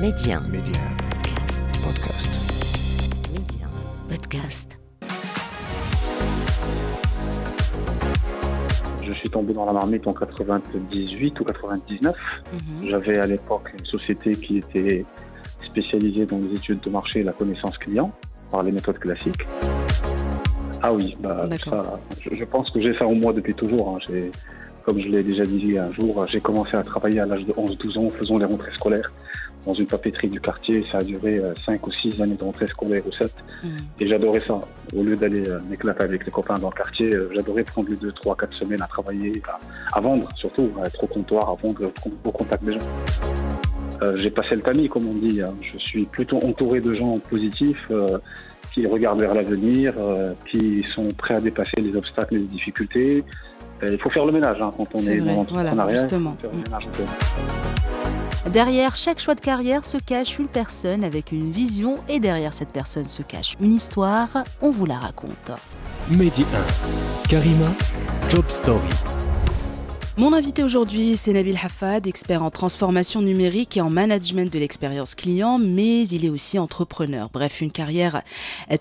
Média. Média. Podcast. Média. Podcast. Je suis tombé dans la marmite en 98 ou 99. Mhm. J'avais à l'époque une société qui était spécialisée dans les études de marché et la connaissance client par les méthodes classiques. Ah oui, bah, D'accord. ça, je, je pense que j'ai ça en moi depuis toujours. hein. J'ai- Comme je l'ai déjà dit un jour, j'ai commencé à travailler à l'âge de 11-12 ans en faisant les rentrées scolaires dans une papeterie du quartier. Ça a duré 5 ou 6 années de rentrées scolaires ou 7. Mhm. Et j'adorais ça. Au lieu d'aller euh, m'éclater avec les copains dans le quartier, euh, j'adorais prendre les 2, 3, 4 semaines à travailler, à, à vendre surtout, à être au comptoir, à vendre au- au contact des gens. Euh, J'ai passé le tamis, comme on dit. hein. Je suis plutôt entouré de gens positifs euh, qui regardent vers l'avenir, euh, qui sont prêts à dépasser les obstacles et les difficultés. Il faut faire le ménage hein, quand on C'est est vrai, dans voilà, l'entrepreneuriat. Mm. un peu. Derrière chaque choix de carrière se cache une personne avec une vision et derrière cette personne se cache une histoire. On vous la raconte. Mehdi 1. Karima, Job Story. Mon invité aujourd'hui, c'est Nabil Hafad, expert en transformation numérique et en management de l'expérience client, mais il est aussi entrepreneur. Bref, une carrière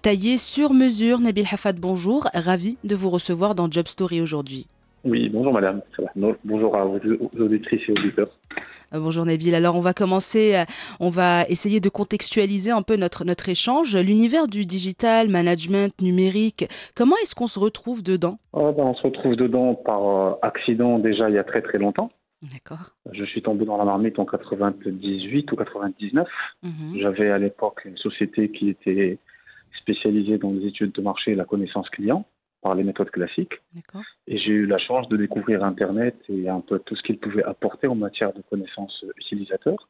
taillée sur mesure. Nabil Hafad, bonjour. Ravi de vous recevoir dans Job Story aujourd'hui. Oui, bonjour madame. Bonjour à vos aux auditrices et auditeurs. Euh, Bonjour Nabil. Alors on va commencer, euh, on va essayer de contextualiser un peu notre, notre échange. L'univers du digital, management, numérique, comment est-ce qu'on se retrouve dedans? Ah, ben, on se retrouve dedans par euh, accident déjà il y a très très longtemps. D'accord. Je suis tombé dans la marmite en 98 ou 99. Mhm. J'avais à l'époque une société qui était spécialisée dans les études de marché et la connaissance client par les méthodes classiques. Et j'ai eu la chance de découvrir Internet et un peu tout ce qu'il pouvait apporter en matière de connaissances utilisateurs.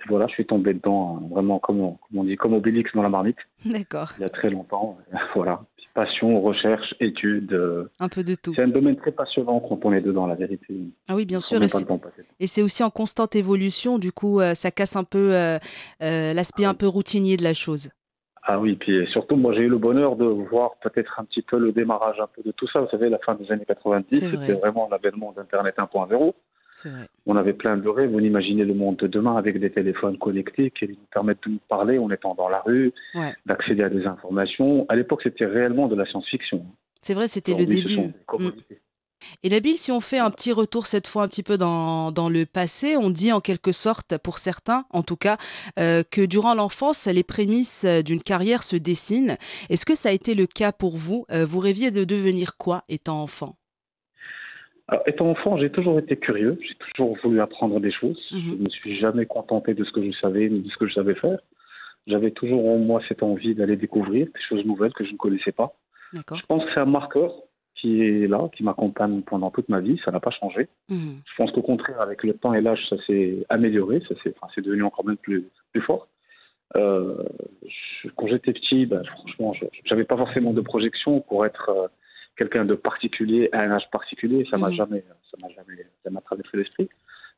Et voilà, je suis tombé dedans, hein, vraiment comme on, comme on dit, comme Obélix dans la marmite, D'accord. il y a très longtemps. voilà, passion, recherche, études. euh, Un peu de tout. C'est un domaine très passionnant quand on est dedans, la vérité. Ah oui, bien On sûr. Et c'est- aussi en constante évolution. Du coup, euh, ça casse un peu euh, l'aspect Ah un peu routinier de la chose. Ah oui, puis surtout, moi j'ai eu le bonheur de voir peut-être un petit peu le démarrage un peu de tout ça. Vous savez, la fin des années 90, C'est vrai. c'était vraiment l'avènement d'Internet 1.0. C'est vrai. On avait plein de rêves. On imaginait le monde de demain avec des téléphones connectés qui nous permettent de nous parler en étant dans la rue, Ouais. d'accéder à des informations. À l'époque, c'était réellement de la science-fiction. C'est vrai, c'était le Aujourd'hui, ce début. sont des. Et Nabil, si on fait un petit retour cette fois un petit peu dans, dans le passé, on dit en quelque sorte, pour certains en tout cas, euh, que durant l'enfance, les prémices euh, d'une carrière se dessinent. Est-ce que ça a été le cas pour vous? Euh, Vous rêviez de devenir quoi étant enfant? Alors, étant enfant, j'ai toujours été curieux. J'ai toujours voulu apprendre des choses. Mhm. Je ne me suis jamais contenté de ce que je savais ni de ce que je savais faire. J'avais toujours en moi cette envie d'aller découvrir des choses nouvelles que je ne connaissais pas. Je pense que c'est un marqueur qui est là, qui m'accompagne pendant toute ma vie. Ça n'a pas changé. Mhm. Je pense qu'au contraire, avec le temps et l'âge, ça s'est amélioré. Ça s'est, enfin, c'est devenu encore même plus, plus fort. Euh, je- quand j'étais petit, ben, franchement, je n'avais pas forcément de projection pour être euh, quelqu'un de particulier à un âge particulier. Ça m'a Mhm. jamais, ça m'a jamais, ça m'a traversé l'esprit.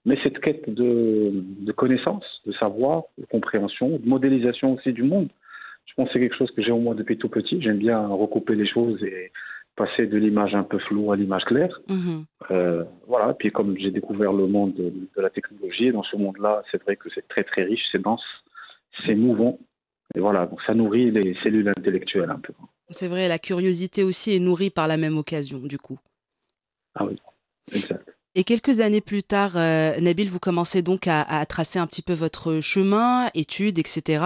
Mais cette quête de, de connaissance, de savoir, de compréhension, de modélisation aussi du monde, je pense que c'est quelque chose que j'ai en moi depuis tout petit. J'aime bien recouper les choses et passer de l'image un peu floue à l'image claire. Mhm. Euh, voilà, puis comme j'ai découvert le monde de, de la technologie, et dans ce monde-là, c'est vrai que c'est très très riche, c'est dense, c'est mouvant. Et voilà, donc ça nourrit les cellules intellectuelles un peu. C'est vrai, la curiosité aussi est nourrie par la même occasion, du coup. Ah oui, exact. Et quelques années plus tard, euh, Nabil, vous commencez donc à, à tracer un petit peu votre chemin, études, etc.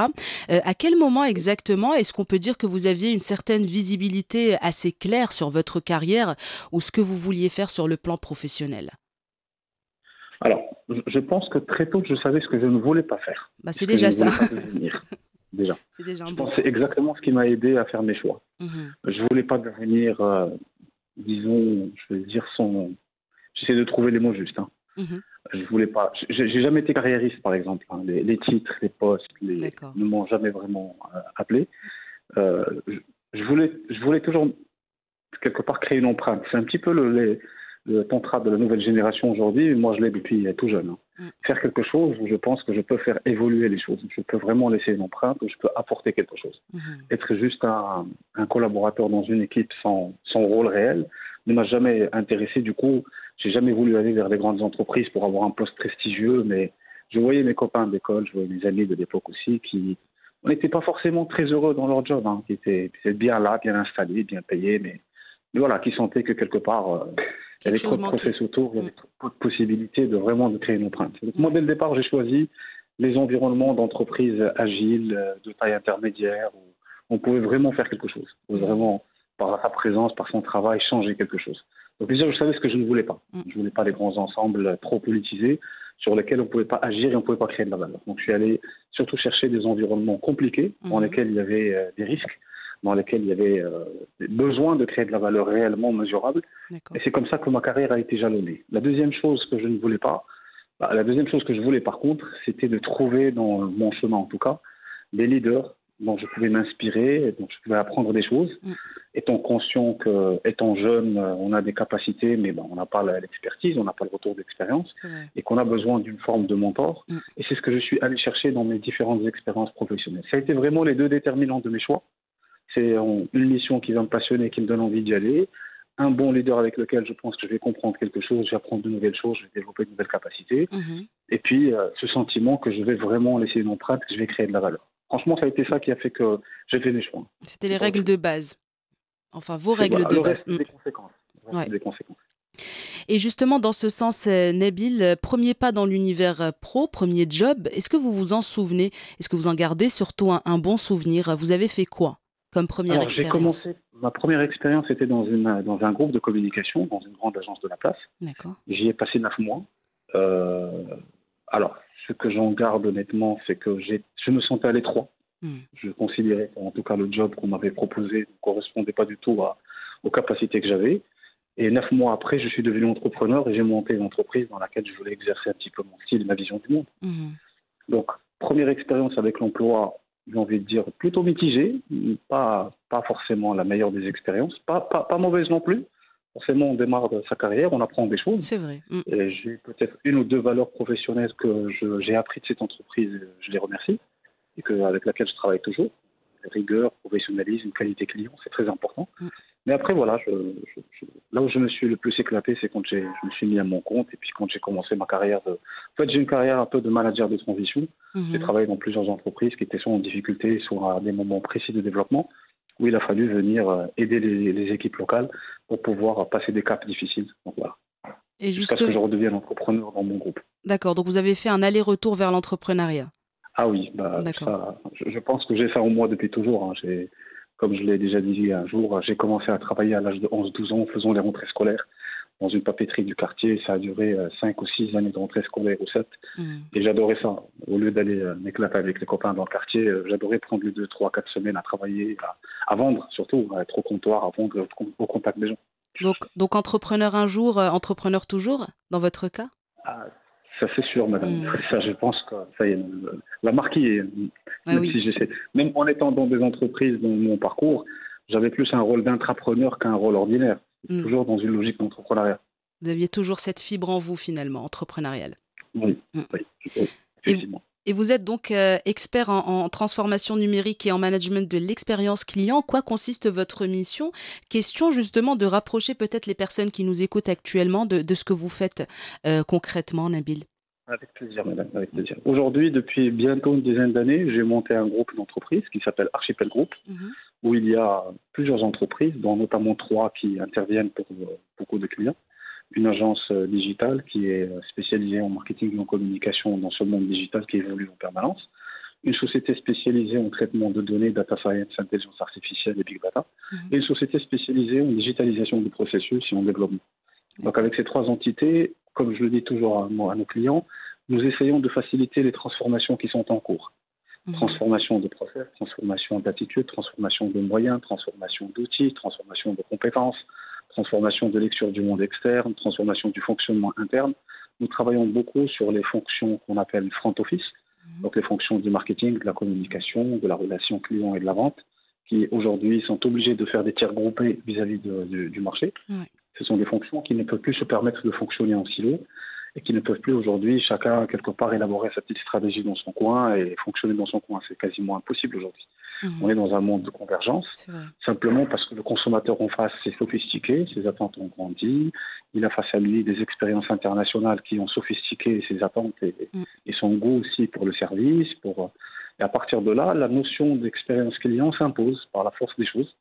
Euh, à quel moment exactement est-ce qu'on peut dire que vous aviez une certaine visibilité assez claire sur votre carrière ou ce que vous vouliez faire sur le plan professionnel? Alors, je- pense que très tôt, je savais ce que je ne voulais pas faire. bah, C'est déjà ne ça. Déjà. C'est déjà un bon. c'est exactement ce qui m'a aidé à faire mes choix. Mhm. Je voulais pas devenir, euh, disons, je vais dire son. J'essaie de trouver les mots justes. Hein. Mhm. Je voulais pas. J'ai jamais été carriériste, par exemple. hein. Les, les titres, les postes, les, ne m'ont jamais vraiment euh, appelé. Euh, je, je voulais, je voulais toujours quelque part créer une empreinte. C'est un petit peu le, les- le tantra de la nouvelle génération aujourd'hui. Moi, je l'ai depuis tout jeune. hein. Mm. Faire quelque chose où je pense que je peux faire évoluer les choses. Je peux vraiment laisser une empreinte, où je peux apporter quelque chose Mhm. être juste un, un collaborateur dans une équipe sans, sans rôle ne m'a jamais intéressé. Du coup, j'ai jamais voulu aller vers des grandes entreprises pour avoir un poste prestigieux, mais je voyais mes copains d'école, je voyais mes amis de l'époque aussi, qui on n'était pas forcément très heureux dans leur job, hein, qui étaient, bien là, bien installés, bien payés, mais, voilà, qui sentaient que quelque part, euh, il y avait trop de process autour, il y avait mm. trop de possibilités de vraiment de créer une empreinte. Donc, moi, dès le départ, j'ai choisi les environnements d'entreprises agiles, euh, de taille intermédiaire, où on pouvait vraiment faire quelque chose, mm. vraiment, par sa présence, par son travail, changer quelque chose. Donc déjà, je savais ce que je ne voulais pas. Mm. Je ne voulais pas des grands ensembles trop politisés sur lesquels on ne pouvait pas agir et on ne pouvait pas créer de la valeur. Donc je suis allé surtout chercher des environnements compliqués dans mhm. lesquels il y avait euh, des risques, dans lesquels il y avait euh, besoin de créer de la valeur réellement mesurable. Et c'est comme ça que ma carrière a été jalonnée. La deuxième chose que je ne voulais pas, bah, la deuxième chose que je voulais par contre, c'était de trouver dans mon chemin en tout cas des leaders dont je pouvais m'inspirer, dont je pouvais apprendre des choses, mm. étant conscient que, étant jeune, on a des capacités, mais ben, on n'a pas l'expertise, on n'a pas le retour d'expérience, et qu'on a besoin d'une forme de mentor. Mm. Et c'est ce que je suis allé chercher dans mes différentes expériences professionnelles. Ça a été vraiment les deux déterminants de mes choix. C'est une mission qui va me passionner, qui me donne envie d'y aller, un bon leader avec lequel je pense que je vais comprendre quelque chose, je vais apprendre de nouvelles choses, je vais développer de nouvelles capacités, mm-hmm. et puis euh, ce sentiment que je vais vraiment laisser une empreinte, que je vais créer de la valeur. Franchement, ça a été ça qui a fait que j'ai fait mes choix. C'était les règles de base. Enfin, vos règles de base. Des conséquences. Des conséquences. Et justement, dans ce sens, euh, Nabil, euh, premier pas dans l'univers euh, pro, premier job, est-ce que vous vous en souvenez? Est-ce que vous en gardez surtout un, bon souvenir? Vous avez fait quoi comme première expérience J'ai commencé, ma première expérience était dans, une, dans un groupe de communication, dans une grande agence de la place. D'accord. J'y ai passé neuf mois. alors, ce que j'en garde honnêtement, c'est que je me sentais à l'étroit. Hmm. Je considérais en tout cas le job qu'on m'avait proposé ne correspondait pas du tout aux capacités que j'avais. Et neuf mois après, je suis devenu entrepreneur et j'ai monté une entreprise dans laquelle je voulais exercer un petit peu mon style et ma vision du monde. Hmm. Donc, première expérience avec l'emploi, j'ai envie de dire plutôt mitigée, pas, pas forcément la meilleure des expériences, pas, pas, pas mauvaise non plus, forcément, on démarre sa carrière, on apprend des choses. C'est vrai. Mm. Et j'ai peut-être une ou deux valeurs professionnelles que j'ai appris de cette entreprise, je les remercie, et que, avec laquelle je travaille toujours. Rigueur, professionnalisme, qualité client, c'est très important. Mm. Mais après, voilà, là où je me suis le plus éclaté, c'est quand je me suis mis à mon compte et puis quand j'ai commencé ma carrière de. En fait, j'ai une carrière un peu de manager de transition. Mm-hmm. J'ai travaillé dans plusieurs entreprises qui étaient soit en difficulté, soit à des moments précis de développement où il a fallu venir euh, aider les, équipes locales pour pouvoir passer des caps difficiles. Donc voilà. Et Jusqu'à ce que je redevienne entrepreneur dans mon groupe. D'accord, donc vous avez fait un aller-retour vers l'entrepreneuriat. Ah oui, bah, je, pense que j'ai fait en moi depuis toujours. Hein. Comme je l'ai déjà dit un jour, j'ai commencé à travailler à l'âge de 11-12 ans, faisant les rentrées scolaires dans une papeterie du quartier. Ça a duré 5 euh, ou 6 années de rentrée scolaire ou 7. Hmm. Et j'adorais ça. Au lieu d'aller euh, m'éclater avec les copains dans le quartier, euh, j'adorais prendre les 2, 3, 4 semaines à travailler, à, vendre surtout, à être au comptoir, à vendre au contact des gens. Donc, donc entrepreneur un jour, entrepreneur toujours, dans votre cas? Ah, Ça c'est sûr, madame. Hmm. Ça, je pense que ça y est, la est. Ah même, si même en étant dans des entreprises dans mon parcours, j'avais plus un rôle d'intrapreneur qu'un rôle ordinaire. Mm. toujours dans une logique d'entrepreneuriat. Vous aviez toujours cette fibre en vous, finalement, entrepreneuriale. Oui, mm. effectivement. Et, vous êtes donc euh, expert en, transformation numérique et en management de l'expérience client. Quoi consiste votre mission? Question justement de rapprocher peut-être les personnes qui nous écoutent actuellement de, ce que vous faites euh, concrètement, Nabil. Avec plaisir, madame, avec plaisir. Aujourd'hui, depuis bientôt une dizaine d'années, j'ai monté un groupe d'entreprises qui s'appelle Archipel Group, mhm. Où il y a plusieurs entreprises, dont notamment trois qui interviennent pour euh, beaucoup de clients. Une agence euh, digitale qui est spécialisée en marketing et en communication dans ce monde digital qui évolue en permanence. Une société spécialisée en traitement de données, data science, intelligence artificielle et big data. Mhm. Et une société spécialisée en digitalisation du processus et en développement. Donc avec ces trois entités, comme je le dis toujours à, nos clients, nous essayons de faciliter les transformations qui sont en cours. Mhm. Transformation de process, transformation d'attitude, transformation de moyens, transformation d'outils, transformation de compétences, transformation de lecture du monde externe, transformation du fonctionnement interne. Nous travaillons beaucoup sur les fonctions qu'on appelle front office, mhm. donc les fonctions du marketing, de la communication, de la relation client et de la vente, qui aujourd'hui sont obligés de faire des tiers groupés vis-à-vis du marché. Ce sont des fonctions qui ne peuvent plus se permettre de fonctionner en silo. Et qui ne peuvent plus aujourd'hui, chacun quelque part, élaborer sa petite stratégie dans son coin et fonctionner dans son coin. C'est quasiment impossible aujourd'hui. Mhm. On est dans un monde de convergence, simplement parce que le consommateur en face s'est sophistiqué, ses attentes ont grandi, il a face à lui des expériences internationales qui ont sophistiqué ses attentes et, et son goût aussi pour le service. Pour, et à partir de là, la notion d'expérience client s'impose par la force des choses.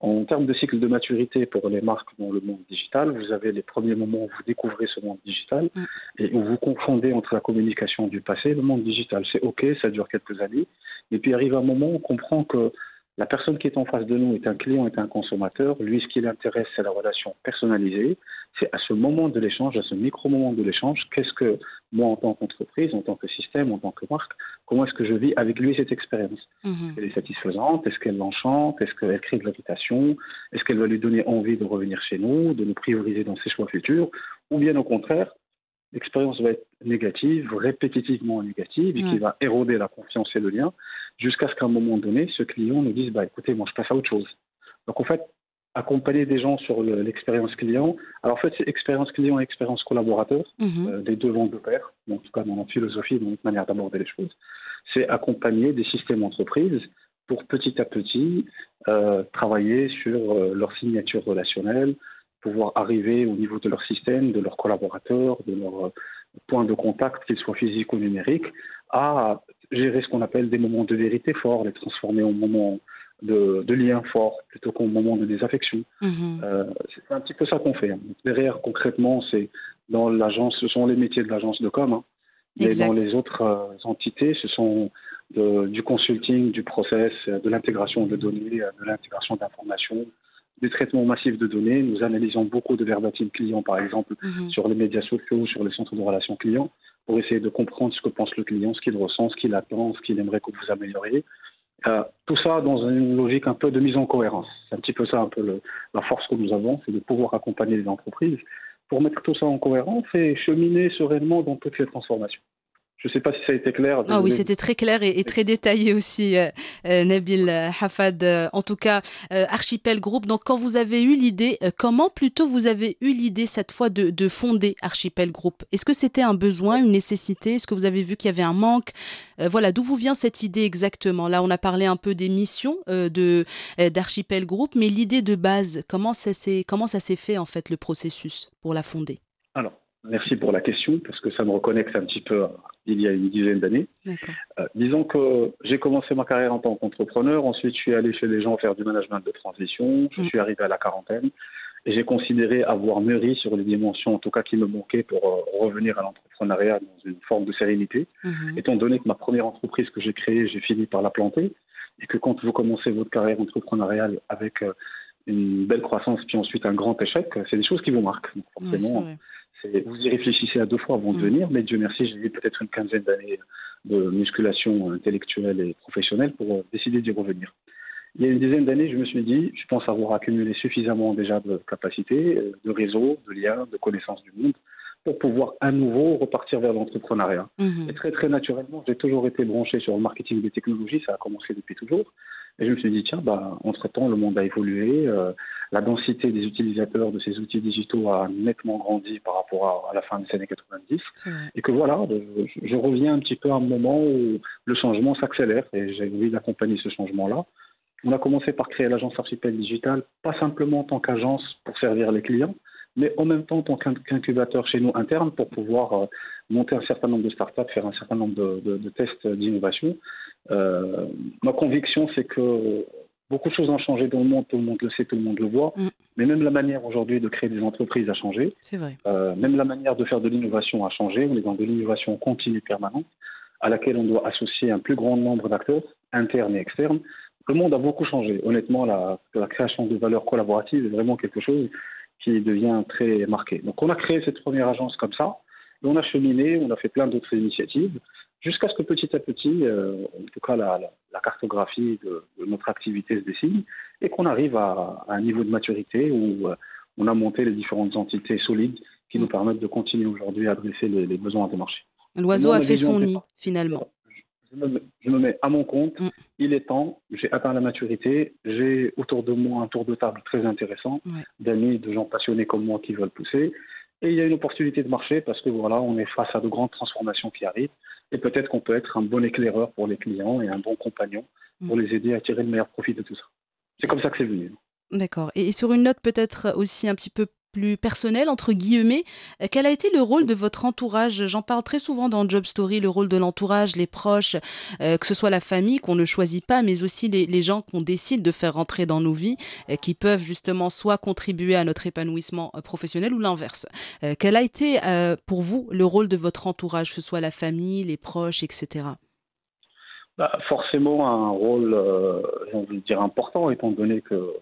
En termes de cycle de maturité pour les marques dans le monde digital, vous avez les premiers moments où vous découvrez ce monde digital mm. et où vous confondez entre la communication du passé et le monde digital. C'est OK, ça dure quelques années. Et puis arrive un moment où on comprend que la personne qui est en face de nous est un client, est un consommateur. Lui, ce qui l'intéresse, c'est la relation personnalisée. C'est à ce moment de l'échange, à ce micro-moment de l'échange, qu'est-ce que moi, en tant qu'entreprise, en tant que système, en tant que marque, comment est-ce que je vis avec lui cette expérience Elle mhm. est satisfaisante Est-ce qu'elle l'enchante Est-ce qu'elle crée de l'invitation Est-ce qu'elle va lui donner envie de revenir chez nous, de nous prioriser dans ses choix futurs Ou bien au contraire, l'expérience va être négative, répétitivement négative, et qui va éroder la confiance et le lien, jusqu'à ce qu'à un moment donné, ce client nous dise bah, écoutez, moi, je passe à autre chose. Donc, en fait, accompagner des gens sur l'expérience client. Alors, en fait, c'est expérience client et expérience collaborateur, euh, des deux vents de pair, en tout cas dans notre philosophie, dans notre manière d'aborder les choses. C'est accompagner des systèmes entreprises pour petit à petit euh, travailler sur euh, leur signature relationnelle, pouvoir arriver au niveau de leur système, de leurs collaborateurs, de leurs points de contact, qu'ils soient physiques ou numériques, à gérer ce qu'on appelle des moments de vérité forts, les transformer en moments de, de liens forts plutôt qu'en moments de désaffection. Mhm. Euh, c'est un petit peu ça qu'on fait. Hein. Derrière, concrètement, c'est dans l'agence, ce sont les métiers de l'agence de com. Hein. Mais dans les autres euh, entités, ce sont du consulting, du process, de l'intégration de données, de l'intégration d'informations, du traitement massif de données. Nous analysons beaucoup de verbatim clients, par exemple, mhm. sur les médias sociaux, sur les centres de relations clients, pour essayer de comprendre ce que pense le client, ce qu'il ressent, ce qu'il attend, ce qu'il aimerait que vous amélioriez. Euh, tout ça dans une logique un peu de mise en cohérence. C'est un petit peu ça, un peu la force que nous avons, c'est de pouvoir accompagner les entreprises pour mettre tout ça en cohérence et cheminer sereinement dans toutes les transformations. Je ne sais pas si ça a été clair. Ah oui, c'était très clair et, très détaillé aussi, euh, euh, Nabil Hafad. en tout cas, Archipel Group. Donc, quand vous avez eu l'idée, comment plutôt vous avez eu l'idée cette fois de, fonder Archipel Group? Est-ce que c'était un besoin, une nécessité? Est-ce que vous avez vu qu'il y avait un manque? Voilà, d'où vous vient cette idée exactement? Là, on a parlé un peu des missions de d'Archipel Group, mais l'idée de base, comment ça s'est comment ça s'est fait en fait le processus pour la fonder? Alors, Merci pour la question, parce que ça me reconnecte un petit peu il y a une dizaine d'années. Euh, disons que j'ai commencé ma carrière en tant qu'entrepreneur, ensuite je suis allé chez les gens faire du management de transition, je mm. suis arrivé à la quarantaine, et j'ai considéré avoir mûri sur les dimensions, en tout cas qui me manquaient pour euh, revenir à l'entrepreneuriat dans une forme de sérénité, mm-hmm. étant donné que ma première entreprise que j'ai créée, j'ai fini par la planter, et que quand vous commencez votre carrière entrepreneuriale avec euh, une belle croissance, puis ensuite un grand échec, c'est des choses qui vous marquent. forcément, vous y réfléchissez à deux fois avant de mm. venir, mais Dieu merci, j'ai eu peut-être une quinzaine d'années de musculation intellectuelle et professionnelle pour euh, décider d'y revenir. Il y a une dizaine d'années, je me suis dit, je pense avoir accumulé suffisamment déjà de capacités, euh, de réseaux, de liens, de connaissances du monde pour pouvoir à nouveau repartir vers l'entrepreneuriat. Mm-hmm. Et très très naturellement, j'ai toujours été branché sur le marketing des technologies, ça a commencé depuis toujours. Et je me suis dit, tiens, bah, entre-temps, le monde a évolué, euh, la densité des utilisateurs de ces outils digitaux a nettement grandi par rapport à, la fin des années 90. Et que voilà, je, reviens un petit peu à un moment où le changement s'accélère et j'ai envie d'accompagner ce changement-là. On a commencé par créer l'agence Archipel Digital, pas simplement en tant qu'agence pour servir les clients, mais en même temps en tant qu'incubateur chez nous interne pour pouvoir euh, monter un certain nombre de startups, faire un certain nombre de, tests d'innovation. Euh, ma conviction, c'est que beaucoup de choses ont changé dans le monde, tout le monde le sait, tout le monde le voit, mm. mais même la manière aujourd'hui de créer des entreprises a changé. C'est vrai. Euh, même la manière de faire de l'innovation a changé. On est dans de l'innovation continue permanente à laquelle on doit associer un plus grand nombre d'acteurs, internes et externes. Le monde a beaucoup changé. Honnêtement, la, la création de valeurs collaboratives est vraiment quelque chose qui devient très marqué. Donc on a créé cette première agence comme ça, on a cheminé, on a fait plein d'autres initiatives, jusqu'à ce que petit à petit, euh, en tout cas la, cartographie de, notre activité se dessine, et qu'on arrive à, un niveau de maturité où euh, on a monté les différentes entités solides qui nous permettent de continuer aujourd'hui à adresser les, besoins des marchés. L'oiseau a fait son nid, finalement. Je me, mets, à mon compte, mm. il est temps, j'ai atteint la maturité, j'ai autour de moi un tour de table très intéressant d'amis, de gens passionnés comme moi qui veulent pousser. Et il y a une opportunité de marché parce que voilà, on est face à de grandes transformations qui arrivent. Et peut-être qu'on peut être un bon éclaireur pour les clients et un bon compagnon pour mm. les aider à tirer le meilleur profit de tout ça. C'est comme ça que c'est venu. D'accord. Et sur une note peut-être aussi un petit peu plus personnel, entre guillemets, euh, quel a été le rôle de votre entourage? J'en parle très souvent dans Job Story, le rôle de l'entourage, les proches, euh, que ce soit la famille qu'on ne choisit pas, mais aussi les, gens qu'on décide de faire rentrer dans nos vies, euh, qui peuvent justement soit contribuer à notre épanouissement professionnel ou l'inverse. quel a été pour vous le rôle de votre entourage, que ce soit la famille, les proches, etc. Bah, forcément un rôle, j'ai envie de dire, important, étant donné que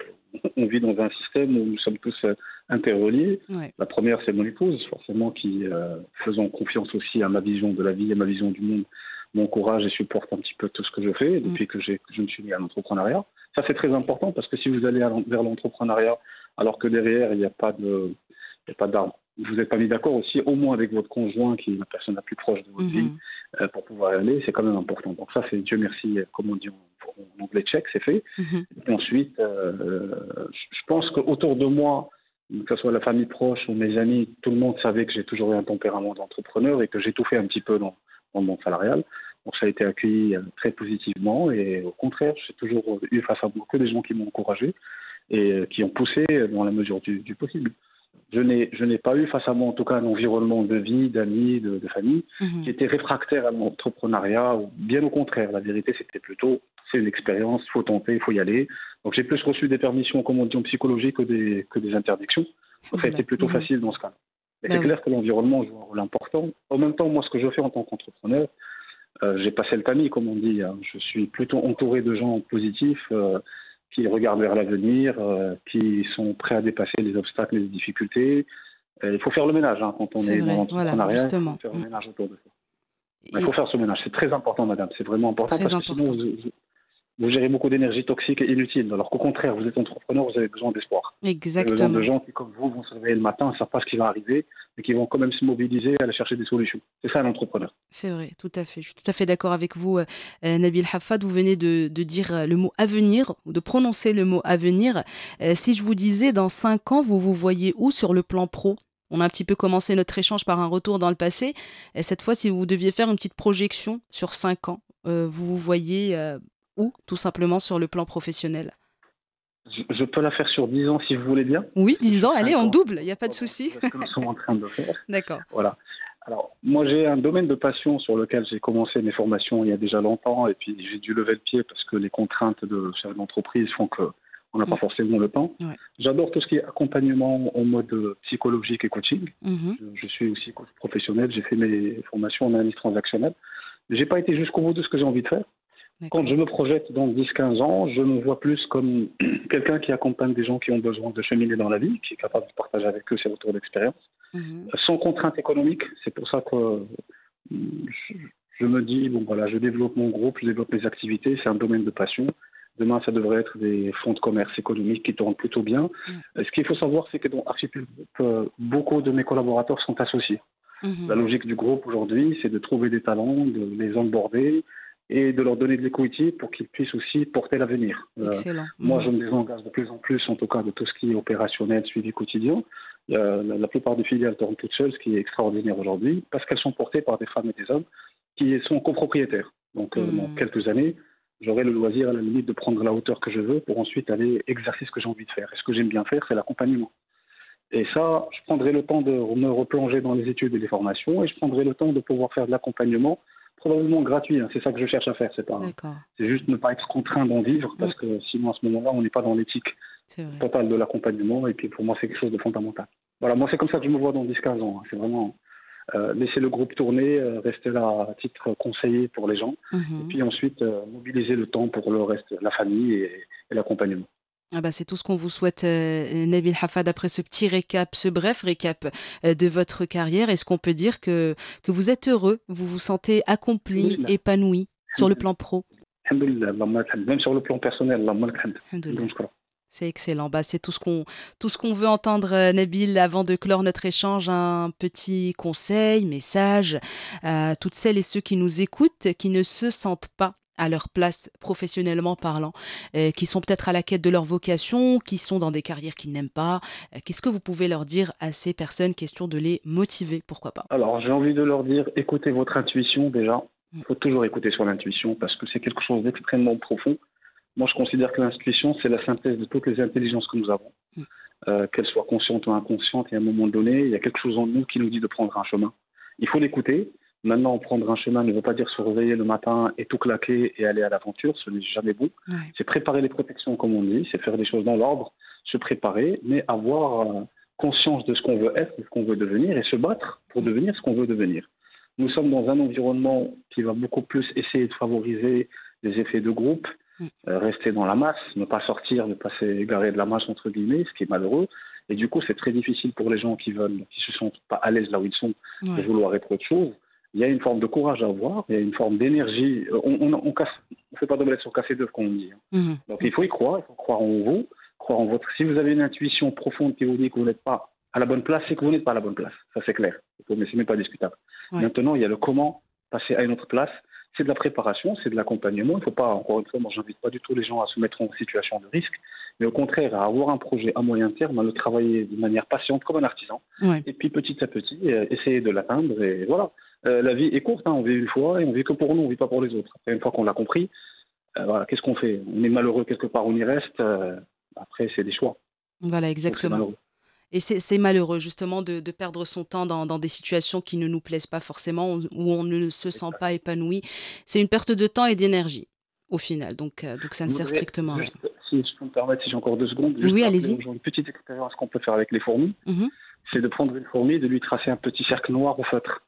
on vit dans un système où nous sommes tous euh, interreliés. La première, c'est mon épouse, forcément, qui, euh, faisant confiance aussi à ma vision de la vie et ma vision du monde, m'encourage et supporte un petit peu tout ce que je fais depuis mm. que, que, je me suis mis à l'entrepreneuriat. Ça, c'est très important parce que si vous allez vers l'entrepreneuriat alors que derrière, il n'y a pas de, pas d'arbre vous n'êtes pas mis d'accord aussi, au moins avec votre conjoint, qui est la personne la plus proche de votre vie, euh, pour pouvoir y aller, c'est quand même important. Donc ça, c'est Dieu merci, comme on dit en, anglais check, c'est fait. Et ensuite, euh, je pense qu'autour de moi, que ce soit la famille proche ou mes amis, tout le monde savait que j'ai toujours eu un tempérament d'entrepreneur et que j'ai tout fait un petit peu dans, dans le monde salarial. Donc ça a été accueilli euh, très positivement et au contraire, j'ai toujours eu face à beaucoup des gens qui m'ont encouragé et qui ont poussé dans la mesure du possible je n'ai, pas eu face à moi, en tout cas, un environnement de vie, d'amis, de, famille, mhm. qui était réfractaire à l'entrepreneuriat. Bien au contraire, la vérité, c'était plutôt, c'est une expérience, il faut tenter, il faut y aller. Donc j'ai plus reçu des permissions, comme on dit, en psychologie que des, que des interdictions. Donc ça a été plutôt mhm. facile dans ce cas. Mais bah c'est clair que l'environnement joue un rôle important. En même temps, moi, ce que je fais en tant qu'entrepreneur, euh, j'ai passé le tamis, comme on dit. Hein. Je suis plutôt entouré de gens positifs. Euh, qui regardent vers l'avenir, euh, qui sont prêts à dépasser les obstacles et les difficultés. il faut faire le ménage hein, quand on est, dans l'entrepreneuriat. il faut faire le mm. ménage autour de ça. Il faut faire ce ménage. C'est très important, madame. C'est vraiment important parce que sinon, vous gérez beaucoup d'énergie toxique et inutile. Alors qu'au contraire, vous êtes entrepreneur, vous avez besoin d'espoir. Exactement. Vous avez besoin de gens qui, comme vous, vont se réveiller le matin, ne savent pas ce qui va arriver, mais qui vont quand même se mobiliser à aller chercher des solutions. C'est ça l'entrepreneur. C'est vrai, tout à fait. Je suis tout à fait d'accord avec vous, euh, Nabil Hafad. Vous venez de, dire euh, le mot avenir, ou de prononcer le mot avenir. Euh, si je vous disais, dans cinq ans, vous vous voyez où sur le plan pro? On a un petit peu commencé notre échange par un retour dans le passé. Et cette fois, si vous deviez faire une petite projection sur cinq ans, vous vous voyez ou tout simplement sur le plan professionnel je, peux la faire sur 10 ans si vous voulez bien. Oui, 10 ans, allez, en double, il n'y a pas de souci. C'est ce que nous sommes en train de faire. D'accord. Voilà. Alors, moi, j'ai un domaine de passion sur lequel j'ai commencé mes formations il y a déjà longtemps, et puis j'ai dû lever le pied parce que les contraintes de chef d'entreprise font que on n'a pas mm. forcément le temps. J'adore tout ce qui est accompagnement en mode psychologique et coaching. Mm-hmm. je, je, suis aussi coach professionnel, j'ai fait mes formations en analyse transactionnelle. J'ai pas été jusqu'au bout de ce que j'ai envie de faire. Quand je me projette dans 10-15 ans, je me vois plus comme quelqu'un qui accompagne des gens qui ont besoin de cheminer dans la vie, qui est capable de partager avec eux ses retours d'expérience, mhm. sans contrainte économique. C'est pour ça que je, me dis, bon voilà, je développe mon groupe, je développe mes activités, c'est un domaine de passion. Demain, ça devrait être des fonds de commerce économique qui tournent plutôt bien. Ce qu'il faut savoir, c'est que dans Archipel, beaucoup de mes collaborateurs sont associés. Mhm. La logique du groupe aujourd'hui, c'est de trouver des talents, de les onboarder, et de leur donner de l'équité pour qu'ils puissent aussi porter l'avenir. Euh, moi, je me désengage de plus en plus, en tout cas, de tout ce qui est opérationnel, suivi quotidien. la, plupart des filiales tournent toutes seules, ce qui est extraordinaire aujourd'hui, parce qu'elles sont portées par des femmes et des hommes qui sont copropriétaires. Donc, euh, dans hmm. quelques années, j'aurai le loisir, à la limite, de prendre la hauteur que je veux pour ensuite aller exercer ce que j'ai envie de faire. Et ce que j'aime bien faire, c'est l'accompagnement. Et ça, je prendrai le temps de me replonger dans les études et les formations, et je prendrai le temps de pouvoir faire de l'accompagnement probablement gratuit. Hein. C'est ça que je cherche à faire. C'est pas. C'est juste ne pas être contraint d'en vivre parce que sinon à ce moment-là, on n'est pas dans l'éthique totale de l'accompagnement. Et puis pour moi, c'est quelque chose de fondamental. Voilà, moi c'est comme ça que je me vois dans 10-15 ans. Hein. C'est vraiment euh, laisser le groupe tourner, euh, rester là à titre conseiller pour les gens, mhm. et puis ensuite euh, mobiliser le temps pour le reste, la famille et l'accompagnement. Ah bah c'est tout ce qu'on vous souhaite, euh, Nabil Hafad, après ce petit récap, ce bref récap euh, de votre carrière. Est-ce qu'on peut dire que, que vous êtes heureux, vous vous sentez accompli, épanoui sur le plan pro? Même sur le plan personnel, c'est excellent. Bah, c'est tout ce qu'on tout ce qu'on veut entendre, euh, Nabil, avant de clore notre échange. Un petit conseil, message à toutes celles et ceux qui nous écoutent, qui ne se sentent pas à leur place professionnellement parlant, euh, qui sont peut-être à la quête de leur vocation, qui sont dans des carrières qu'ils n'aiment pas. Euh, qu'est-ce que vous pouvez leur dire à ces personnes? Question de les motiver, pourquoi pas Alors j'ai envie de leur dire, écoutez votre intuition déjà. Il faut toujours écouter son intuition parce que c'est quelque chose d'extrêmement profond. Moi je considère que l'intuition c'est la synthèse de toutes les intelligences que nous avons. Mm. Euh, qu'elles soient conscientes ou inconscientes, et à un moment donné, il y a quelque chose en nous qui nous dit de prendre un chemin. Il faut l'écouter, Maintenant, prendre un chemin ne veut pas dire se réveiller le matin et tout claquer et aller à l'aventure. Ce n'est jamais bon. C'est préparer les protections, comme on dit. C'est faire des choses dans l'ordre, se préparer, mais avoir euh, conscience de ce qu'on veut être, de ce qu'on veut devenir et se battre pour devenir ce qu'on veut devenir. Nous sommes dans un environnement qui va beaucoup plus essayer de favoriser les effets de groupe, mm. euh, rester dans la masse, ne pas sortir, ne pas s'égarer de la masse, entre guillemets, ce qui est malheureux. Et du coup, c'est très difficile pour les gens qui veulent, qui se sentent pas à l'aise là où ils sont, de vouloir être autre chose il y a une forme de courage à avoir, il y a une forme d'énergie. On ne on, on fait pas d'omelette sur café d'œuf, comme on dit. Hein. Mhm. Donc il faut y croire, il faut croire en vous, croire en votre. Si vous avez une intuition profonde qui vous dit que vous n'êtes pas à la bonne place, c'est que vous n'êtes pas à la bonne place. Ça c'est clair. Mais ce n'est pas discutable. Maintenant, il y a le comment passer à une autre place. C'est de la préparation, c'est de l'accompagnement. Il ne faut pas, encore une fois, moi j'invite pas du tout les gens à se mettre en situation de risque, mais au contraire à avoir un projet à moyen terme, à le travailler de manière patiente comme un artisan, et puis petit à petit euh, essayer de l'atteindre. Et voilà. Euh, la vie est courte, hein, on vit une fois et on vit que pour nous, on vit pas pour les autres. Après, une fois qu'on l'a compris, euh, voilà, qu'est-ce qu'on fait? On est malheureux quelque part, on y reste. Après, c'est des choix. Voilà, exactement. Et c'est malheureux justement de, perdre son temps dans, des situations qui ne nous plaisent pas forcément, où on ne se sent pas épanoui. C'est une perte de temps et d'énergie au final, donc, donc ça ne sert strictement à rien. Si je peux me permettre, si j'ai encore deux secondes, oui, allez-y. Une petite expérience qu'on peut faire avec les fourmis, mmh c'est de prendre une fourmi et de lui tracer un petit cercle noir au feutre.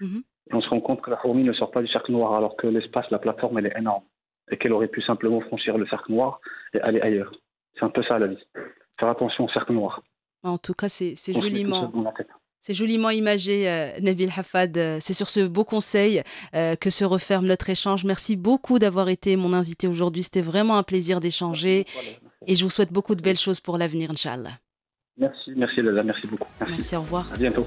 Mhm. Et on se rend compte que la fourmi ne sort pas du cercle noir, alors que l'espace, la plateforme, elle est énorme. Et qu'elle aurait pu simplement franchir le cercle noir et aller ailleurs. C'est un peu ça la vie. Faire attention au cercle noir. En tout cas, c'est joliment. C'est joliment imagé, euh, Nabil Hafad. Euh, c'est sur ce beau conseil euh, que se referme notre échange. Merci beaucoup d'avoir été mon invité aujourd'hui. C'était vraiment un plaisir d'échanger. Et je vous souhaite beaucoup de belles choses pour l'avenir, Inch'Allah. Merci, merci Lala, merci beaucoup. Merci. merci, au revoir. À bientôt.